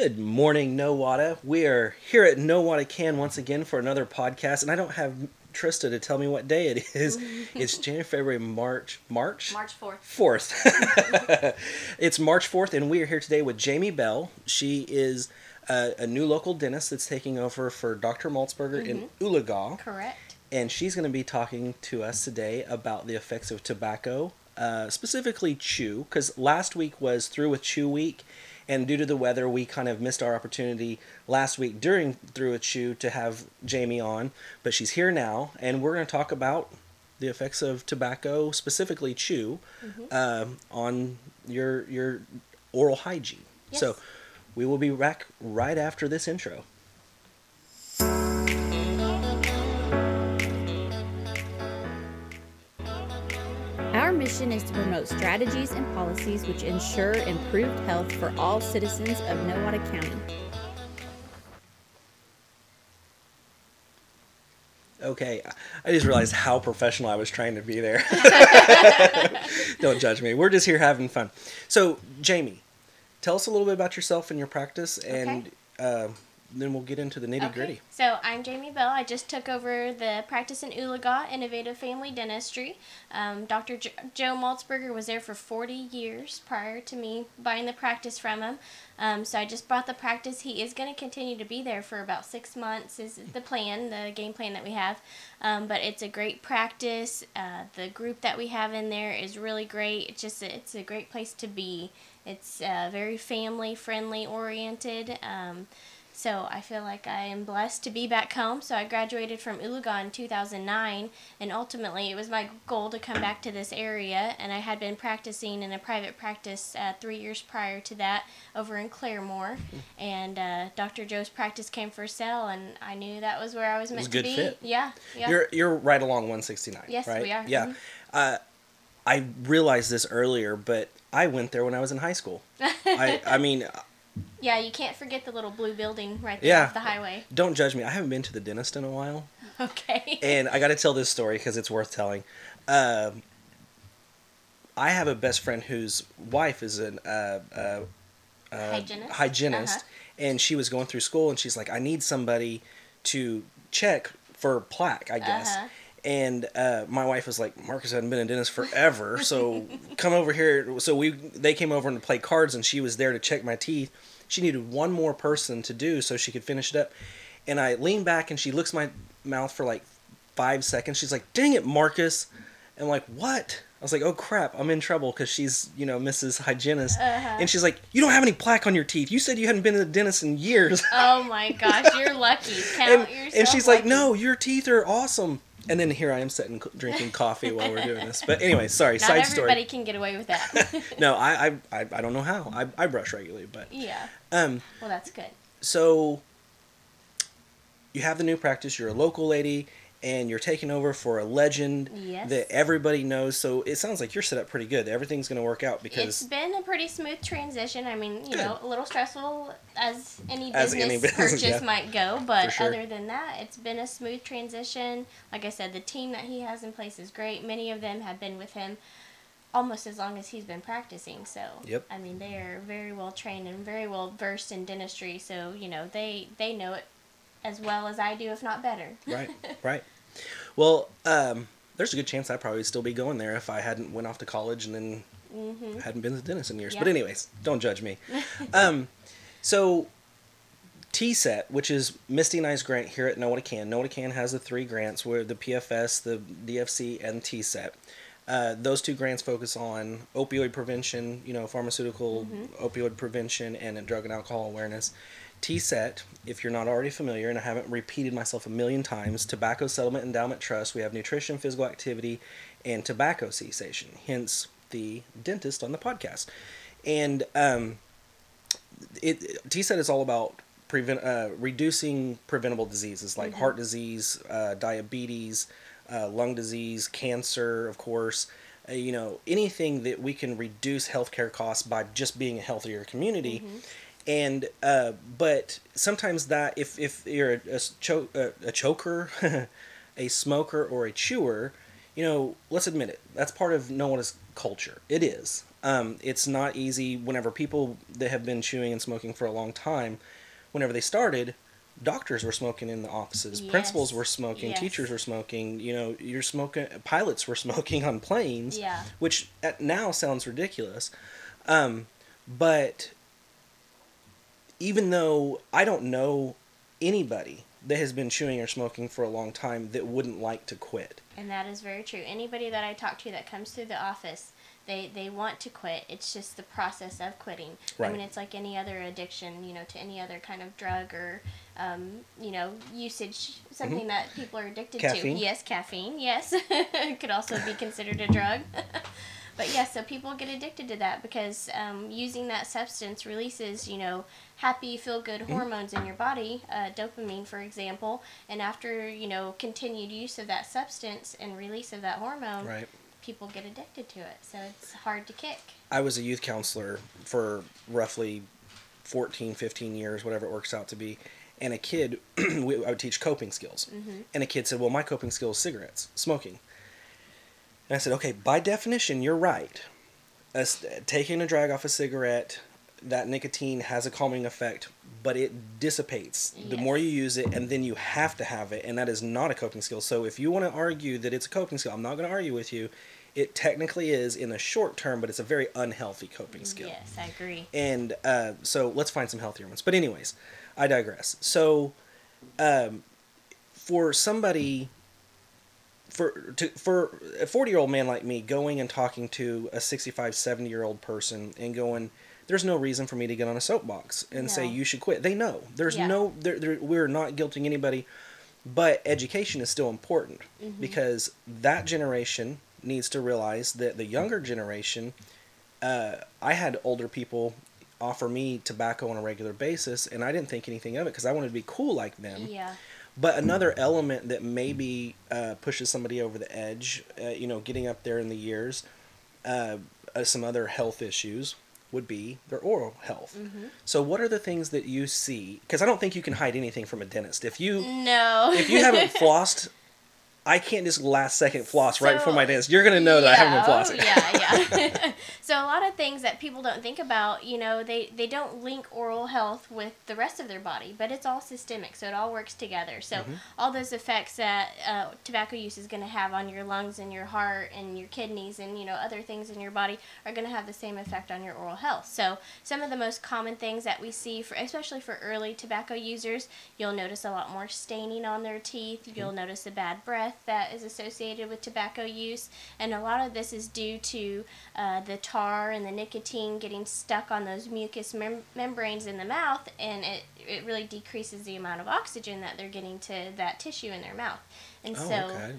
Good morning, Nowata. We are here at Nowata CAN once again for another podcast, and I don't have Trista to tell me what day it is. it's January, February, March, March, March 4th. fourth. it's March fourth, and we are here today with Jamie Bell. She is uh, a new local dentist that's taking over for Dr. Maltzberger in Oologah, Correct. and she's going to be talking to us today about the effects of tobacco, uh, specifically chew, because last week was through with chew week, and due to the weather, we kind of missed our opportunity last week during through with chew to have Jamie on, but she's here now, and we're going to talk about the effects of tobacco, specifically chew, um, on your your oral hygiene. So, we will be back right after this intro. Mission is to promote strategies and policies which ensure improved health for all citizens of Nowata County. Okay, I just realized how professional I was trying to be there. Don't judge me. We're just here having fun. So, Jamie, tell us a little bit about yourself and your practice, and uh, then we'll get into the nitty gritty. Okay. So I'm Jamie Bell. I just took over the practice in Oologah Innovative Family Dentistry. Um, Dr. Jo- Joe Maltzberger was there for 40 years prior to me buying the practice from him. Um, so I just bought the practice. He is going to continue to be there for about six months. Is the plan, the game plan that we have. Um, but it's a great practice. Uh, the group that we have in there is really great. It's just a, it's a great place to be. It's uh, very family friendly oriented. Um, so I feel like I am blessed to be back home. So I graduated from Oologah in 2009, and ultimately it was my goal to come back to this area. And I had been practicing in a private practice uh, three years prior to that over in Claremore. And uh, Dr. Joe's practice came for sale, and I knew that was where I was meant was to be. fit. Yeah, yeah. You're you're right along 169. Yes, right? we are. Yeah. Mhm. Uh, I realized this earlier, but I went there when I was in high school. I I mean, yeah, you can't forget the little blue building right there Yeah. off the highway. don't judge me. I haven't been to the dentist in a while. Okay. and I got to tell this story because it's worth telling. Um, I have a best friend whose wife is an uh, uh, uh, Hygienist? hygienist, Uh-huh. and she was going through school, and she's like, "I need somebody to check for plaque, I guess." Uh-huh. And uh, my wife was like, "Marcus hadn't been a dentist forever, so come over here." So we they came over and played cards, and she was there to check my teeth. She needed one more person to do so she could finish it up. And I lean back, and she looks my mouth for like five seconds. She's like, "Dang it, Marcus!" And I'm like, "What?" I was like, "Oh crap, I'm in trouble because she's you know Mrs. Hygienist." Uh-huh. And she's like, "You don't have any plaque on your teeth. You said you hadn't been to the dentist in years." oh my gosh, you're lucky. Count and, yourself and she's like, "No, your teeth are awesome." And then here I am sitting drinking coffee while we're doing this. But anyway, sorry. Not side everybody story. can get away with that. No, I, I I I don't know how. I, I brush regularly, but yeah. um, Well, that's good. so you have the new practice. You're a local lady, and you're taking over for a legend Yes. that everybody knows. So it sounds like you're set up pretty good. Everything's going to work out because it's been a pretty smooth transition. I mean, you Good. know, a little stressful as any As business any business, purchase yeah. might go, but sure. other than that, it's been a smooth transition. Like I said, the team that he has in place is great. Many of them have been with him almost as long as he's been practicing. So, Yep. I mean, they are very well trained and very well versed in dentistry. So, you know, they they know it as well as I do, if not better. right, right. Well, um, there's a good chance I'd probably still be going there if I hadn't went off to college and then hmm hadn't been to the dentist in years. Yeah. But anyways, don't judge me. um, so T-SET, which is Misty and I's grant here at I Can. Nowata CAN has the three grants, where the PFS, the DFC, and T-SET. Uh, those two grants focus on opioid prevention, you know, pharmaceutical opioid prevention, and drug and alcohol awareness. T-SET, if you're not already familiar, and I haven't repeated myself a million times, Tobacco Settlement Endowment Trust, we have nutrition, physical activity, and tobacco cessation, hence the dentist on the podcast. And um, it T-SET is all about prevent uh, reducing preventable diseases like heart disease, uh, diabetes, uh, lung disease, cancer, of course. Uh, you know anything that we can reduce healthcare costs by just being a healthier community. And uh, but sometimes that if if you're a, a, cho- a, a choker, a smoker, or a chewer, you know, let's admit it. That's part of no one's culture. It is. Um, it's not easy whenever people that have been chewing and smoking for a long time, whenever they started, doctors were smoking in the offices, principals were smoking, Yes. teachers were smoking, you know, you're smoking, pilots were smoking on planes, Yeah. which at now sounds ridiculous. Um, but even though I don't know anybody that has been chewing or smoking for a long time that wouldn't like to quit. And that is very true. Anybody that I talk to that comes through the office, they, they want to quit. It's just the process of quitting. I mean, it's like any other addiction, you know, to any other kind of drug or, um, you know, usage, something that people are addicted Mm-hmm. Caffeine. to. Yes, caffeine. Yes, it could also be considered a drug. but yes, so people get addicted to that because um, using that substance releases, you know, happy, feel good Mm-hmm. hormones in your body, uh, dopamine, for example. And after, you know, continued use of that substance and release of that hormone, Right. people get addicted to it. So it's hard to kick. I was a youth counselor for roughly 14, 15 years, whatever it works out to be. And a kid, I would teach coping skills. And a kid said, Well, my coping skill is cigarettes, smoking. And I said, Okay, by definition, you're right. As, taking a drag off a cigarette, that nicotine has a calming effect, but it dissipates the more you use it, and then you have to have it, and that is not a coping skill. So if you want to argue that it's a coping skill, I'm not going to argue with you. It technically is in the short term, but it's a very unhealthy coping skill. Yes, I agree. And uh, so let's find some healthier ones. But anyways, I digress. So, um, for somebody, for to, for a forty year old man like me, going and talking to a 65, 70 year old person and going, there's no reason for me to get on a soapbox and say you should quit. They know there's Yeah. no there, there, we're not guilting anybody, but education is still important Mm-hmm. because that generation needs to realize that the younger generation uh, I had older people offer me tobacco on a regular basis, and I didn't think anything of it because I wanted to be cool like them. Yeah. But another element that maybe uh, pushes somebody over the edge, uh, you know, getting up there in the years, uh, uh, some other health issues would be their oral health. Mm-hmm. So, what are the things that you see? Because I don't think you can hide anything from a dentist. If you No. if you haven't flossed, I can't just last second floss right before my dance. You're gonna know that I haven't been Yeah, flossing. yeah, yeah. so a lot of things that people don't think about, you know, they they don't link oral health with the rest of their body, but it's all systemic, so it all works together. So Mm-hmm. all those effects that uh, tobacco use is going to have on your lungs and your heart and your kidneys and you know other things in your body are going to have the same effect on your oral health. So some of the most common things that we see for especially for early tobacco users, you'll notice a lot more staining on their teeth. Mm-hmm. You'll notice a bad breath that is associated with tobacco use, and a lot of this is due to uh, the tar and the nicotine getting stuck on those mucous mem- membranes in the mouth, and it it really decreases the amount of oxygen that they're getting to that tissue in their mouth. And Oh, so okay.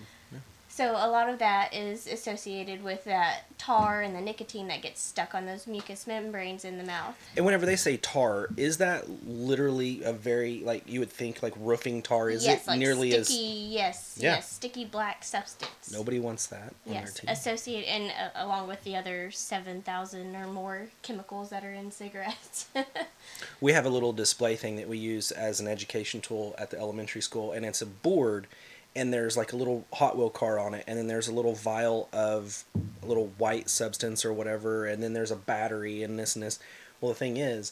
So a lot of that is associated with that tar and the nicotine that gets stuck on those mucous membranes in the mouth. And whenever they say tar, is that literally a very like you would think like roofing tar? Is yes, it like nearly sticky, as yes, Yeah. yes, sticky black substance. nobody wants that on Yes, associate and uh, along with the other seven thousand or more chemicals that are in cigarettes. we have a little display thing that we use as an education tool at the elementary school, and it's a board, and there's like a little Hot Wheel car on it, and then there's a little vial of a little white substance or whatever, and then there's a battery and this and this. Well, the thing is,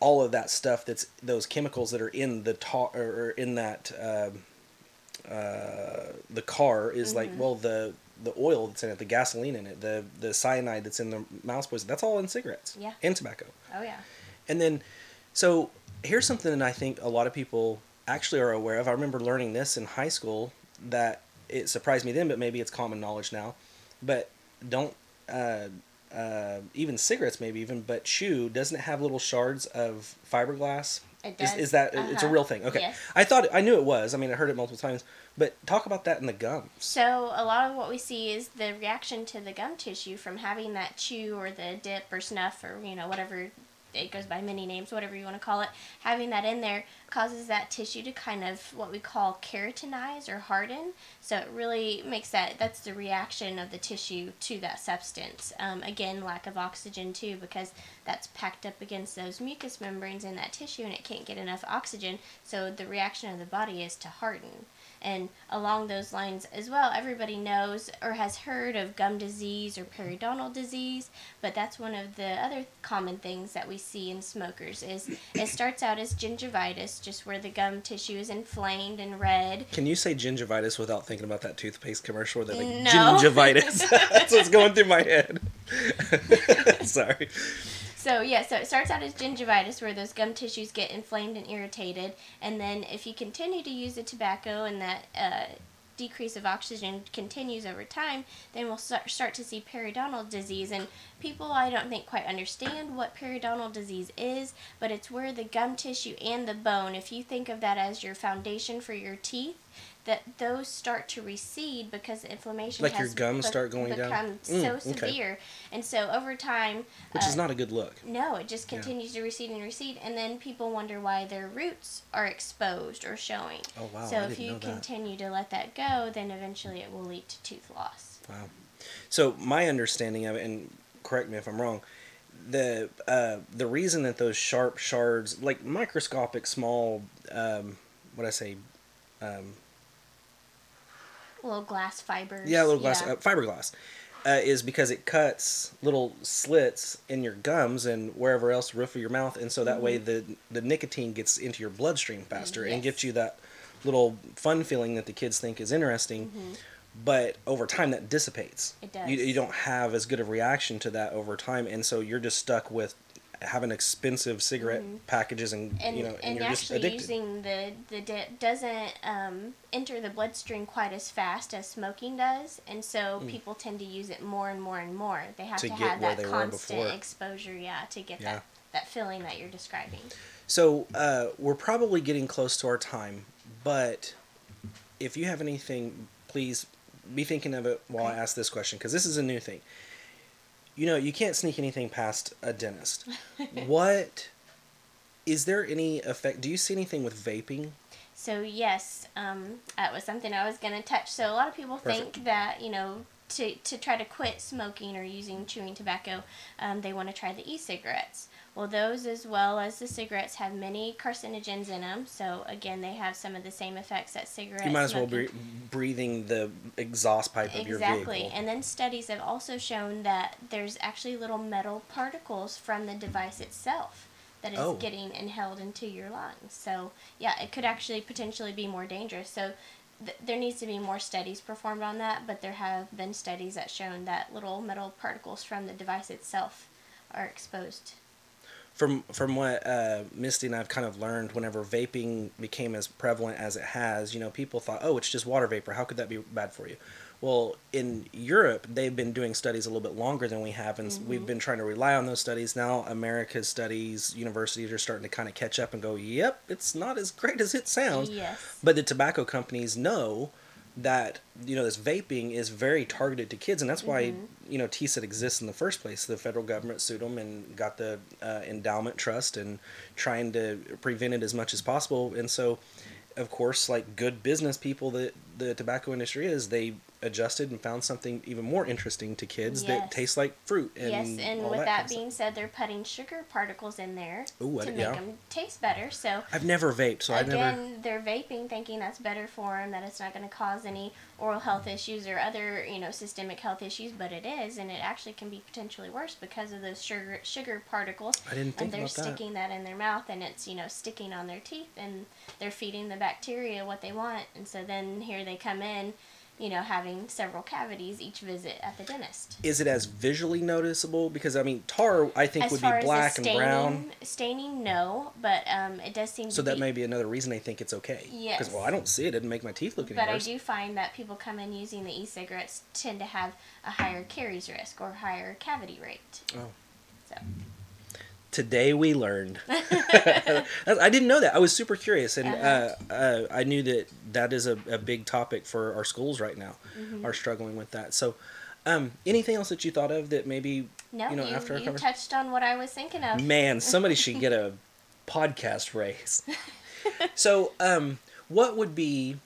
all of that stuff that's those chemicals that are in the tar or in that um uh, the car is like well the the oil that's in it, the gasoline in it, the the cyanide that's in the mouse poison. That's all in cigarettes Yeah. and tobacco. oh yeah. And then, so here's something that I think a lot of people actually are aware of. I remember learning this in high school that it surprised me then, but maybe it's common knowledge now. But don't, uh, uh, even cigarettes, maybe even, but chew doesn't it have little shards of fiberglass. It Is, does. is that it's a Uh-huh. real thing? Okay, Yes. I thought I knew it was. I mean, I heard it multiple times. But talk about that in the gums. So a lot of what we see is the reaction to the gum tissue from having that chew or the dip or snuff or you know whatever it goes by many names, whatever you want to call it. Having that in there causes that tissue to kind of what we call keratinize or harden. So it really makes that that's the reaction of the tissue to that substance. Um, again, lack of oxygen too because that's packed up against those mucous membranes in that tissue and it can't get enough oxygen. So the reaction of the body is to harden And along those lines as well, everybody knows or has heard of gum disease or periodontal disease, but that's one of the other common things that we see in smokers is it starts out as gingivitis, just where the gum tissue is inflamed and red. Can you say gingivitis without thinking about that toothpaste commercial where they're like No. gingivitis? That's what's going through my head. Sorry. So yeah, so it starts out as gingivitis where those gum tissues get inflamed and irritated, and then if you continue to use the tobacco and that uh, decrease of oxygen continues over time, then we'll start to see periodontal disease. And people, I don't think quite understand what periodontal disease is, but it's where the gum tissue and the bone, if you think of that as your foundation for your teeth, that those start to recede because the inflammation Like your has gums be- start going down? become Mm, so okay. severe, and so over time, Which is uh, not a good look. no, it just Yeah. continues to recede and recede, and then people wonder why their roots are exposed or showing. Oh wow, so I if you continue to let that go, then eventually it will lead to tooth loss. Wow. So my understanding of it, and correct me if I'm wrong, the uh, the reason that those sharp shards, like microscopic small, um, what I say, um, Little glass fibers. yeah, little glass yeah. uh, fiberglass, uh, is because it cuts little slits in your gums and wherever else roof of your mouth, and so that way the the nicotine gets into your bloodstream faster and Mm-hmm. Yes. gives you that little fun feeling that the kids think is interesting. But over time, that dissipates. Mm-hmm. It does. You, you don't have as good of reaction to that over time, and so you're just stuck with having expensive cigarette packages, and, Mm-hmm. and, you know, and, and you're just actually addicted. using the the di- doesn't um, enter the bloodstream quite as fast as smoking does, and so people tend to use it more and more and more. They have Mm. To to, have that constant exposure, yeah, to get Yeah. that that feeling that you're describing. So uh, we're probably getting close to our time, but if you have anything, please be thinking of it while I ask this question because this is a new thing. You know, you can't sneak anything past a dentist. what is there any effect? Do you see anything with vaping? So yes, um, that was something I was going to touch. So a lot of people Perfect. think that you know to to try to quit smoking or using chewing tobacco, um, they want to try the e-cigarettes. Well, those as well as the cigarettes have many carcinogens in them. So again, they have some of the same effects that cigarettes. You might as well be breathing the exhaust pipe of your Exactly. And then studies have also shown that there's actually little metal particles from the device itself that is Oh. getting inhaled into your lungs. So, yeah, it could actually potentially be more dangerous. So, th- there needs to be more studies performed on that, but there have been studies that shown that little metal particles from the device itself are exposed. from from what uh, Misty and I've kind of learned, whenever vaping became as prevalent as it has, you know, people thought, oh, it's just water vapor. How could that be bad for you? Well, in Europe, they've been doing studies a little bit longer than we have, and s we've been trying to rely on those studies. Now, America's studies, universities are starting to kind of catch up and go, yep, it's not as great as it sounds. Yes. But the tobacco companies know that you know this vaping is very targeted to kids, and that's why you know TSET exists in the first place. The federal government sued them and got the uh, endowment trust and trying to prevent it as much as possible. And so, of course, like good business people that the tobacco industry is, they adjusted and found something even more interesting to kids that tastes like fruit. And yes, and with that, that, being said, they're putting sugar particles in there Ooh, to d- make yeah. them taste better. So. I've never vaped, so I never. Again, they're vaping, thinking that's better for them, that it's not going to cause any oral health issues or other, you know, systemic health issues, but it is, and it actually can be potentially worse because of those sugar sugar particles. I didn't think and they're about that. sticking that. in their mouth, and it's you know sticking on their teeth, and they're feeding the bacteria what they want, and so then here they come in, you know, having several cavities each visit at the dentist. Is it as visually noticeable? Because I mean, tar I think As would be black the and brown. staining, no, but um, it does seem So that be. may be another reason they think it's okay. Yes. Because well, I don't see it. It didn't make my teeth look any But I do find that people come in using the e-cigarettes tend to have a higher caries risk or higher cavity rate. Oh. So Today we learned. I didn't know that. I was super curious, and uh, Uh-huh. uh, I knew that that is a, a big topic for our schools right now. Mm-hmm. Are struggling with that. So, um, anything else that you thought of that maybe no, you you, know after our you touched on what I was thinking of. Man, somebody should get a podcast raise. So, um, what would be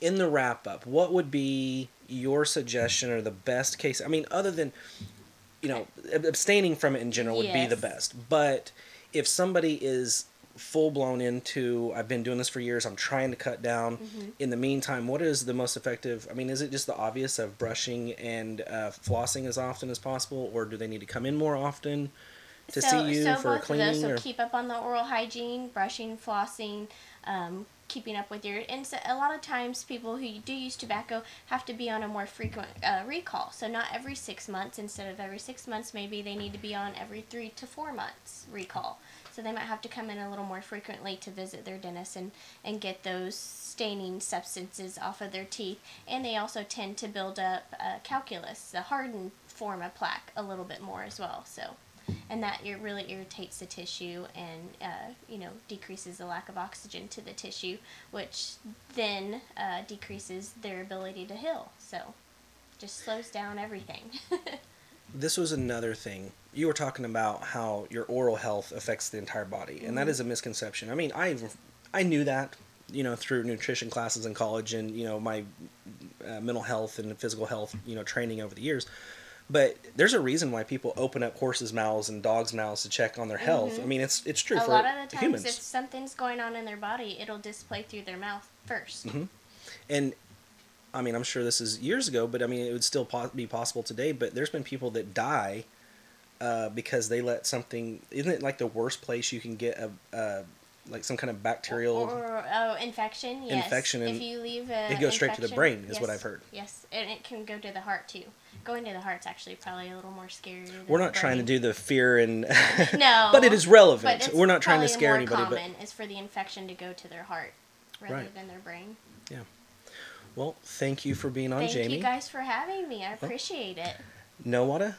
in the wrap up? What would be your suggestion or the best case? I mean, other than you know abstaining from it in general would be the best, but if somebody is full blown into I've been doing this for years. I'm trying to cut down. Mm-hmm. In the meantime, what is the most effective? I mean, is it just the obvious of brushing and uh, flossing as often as possible, or do they need to come in more often to see you so for both cleaning? Of those, so or keep up on the oral hygiene, brushing, flossing, um, keeping up with your. And so a lot of times, people who do use tobacco have to be on a more frequent uh, recall. So not every six months. Instead of every six months, maybe they need to be on every three to four months recall. So they might have to come in a little more frequently to visit their dentist and, and get those staining substances off of their teeth. And they also tend to build up uh, calculus, the hardened form of plaque, a little bit more as well. So and that it really irritates the tissue and uh, you know decreases the lack of oxygen to the tissue, which then uh, decreases their ability to heal. So just slows down everything. this was another thing you were talking about how your oral health affects the entire body and that is a misconception i mean i i knew that you know through nutrition classes in college and you know my uh, mental health and physical health you know training over the years but there's a reason why people open up horses' mouths and dogs' mouths to check on their health. I mean, it's it's true a for lot of the times, humans. if something's going on in their body, it'll display through their mouth 1st Mm-hmm. And I mean, I'm sure this is years ago, but I mean, it would still po- be possible today. But there's been people that die uh, because they let something. Isn't it like the worst place you can get a uh, like some kind of bacterial? Or oh, infection. Yes. Infection If you leave a it goes straight to the brain, is what I've heard. Yes, and it can go to the heart too. Going to the heart's actually probably a little more scary. Than We're not trying to do the fear and. No, but it is relevant. We're not trying to scare anybody, but is for the infection to go to their heart rather Right. than their brain. yeah. Well, thank you for being on, Thank Jamie. Thank you guys for having me. I appreciate it. Nowata,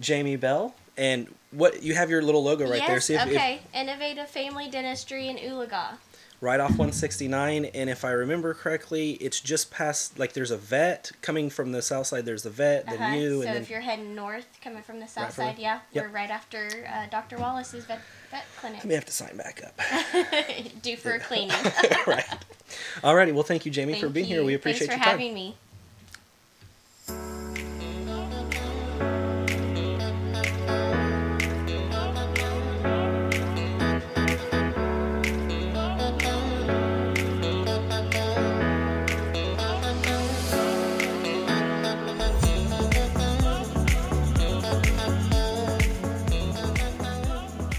Jamie Bell, and what you have your little logo right yes, there. See if, if okay. Innovative Family Dentistry in Oologah. right off 169 and if i remember correctly it's just past like there's a vet coming from the south side there's the vet then Uh-huh. you so and if you're heading north, coming from the south the- side, yeah, Yep. we're right after uh, Dr. Wallace's vet, vet clinic. may have to sign back up Due for a cleaning. right alrighty well thank you jamie for Thank being here we appreciate you. Thanks for your time having me.